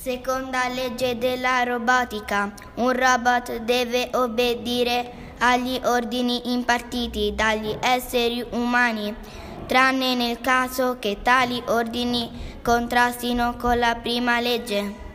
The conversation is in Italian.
Seconda legge della robotica, un robot deve obbedire agli ordini impartiti dagli esseri umani, tranne nel caso che tali ordini contrastino con la prima legge.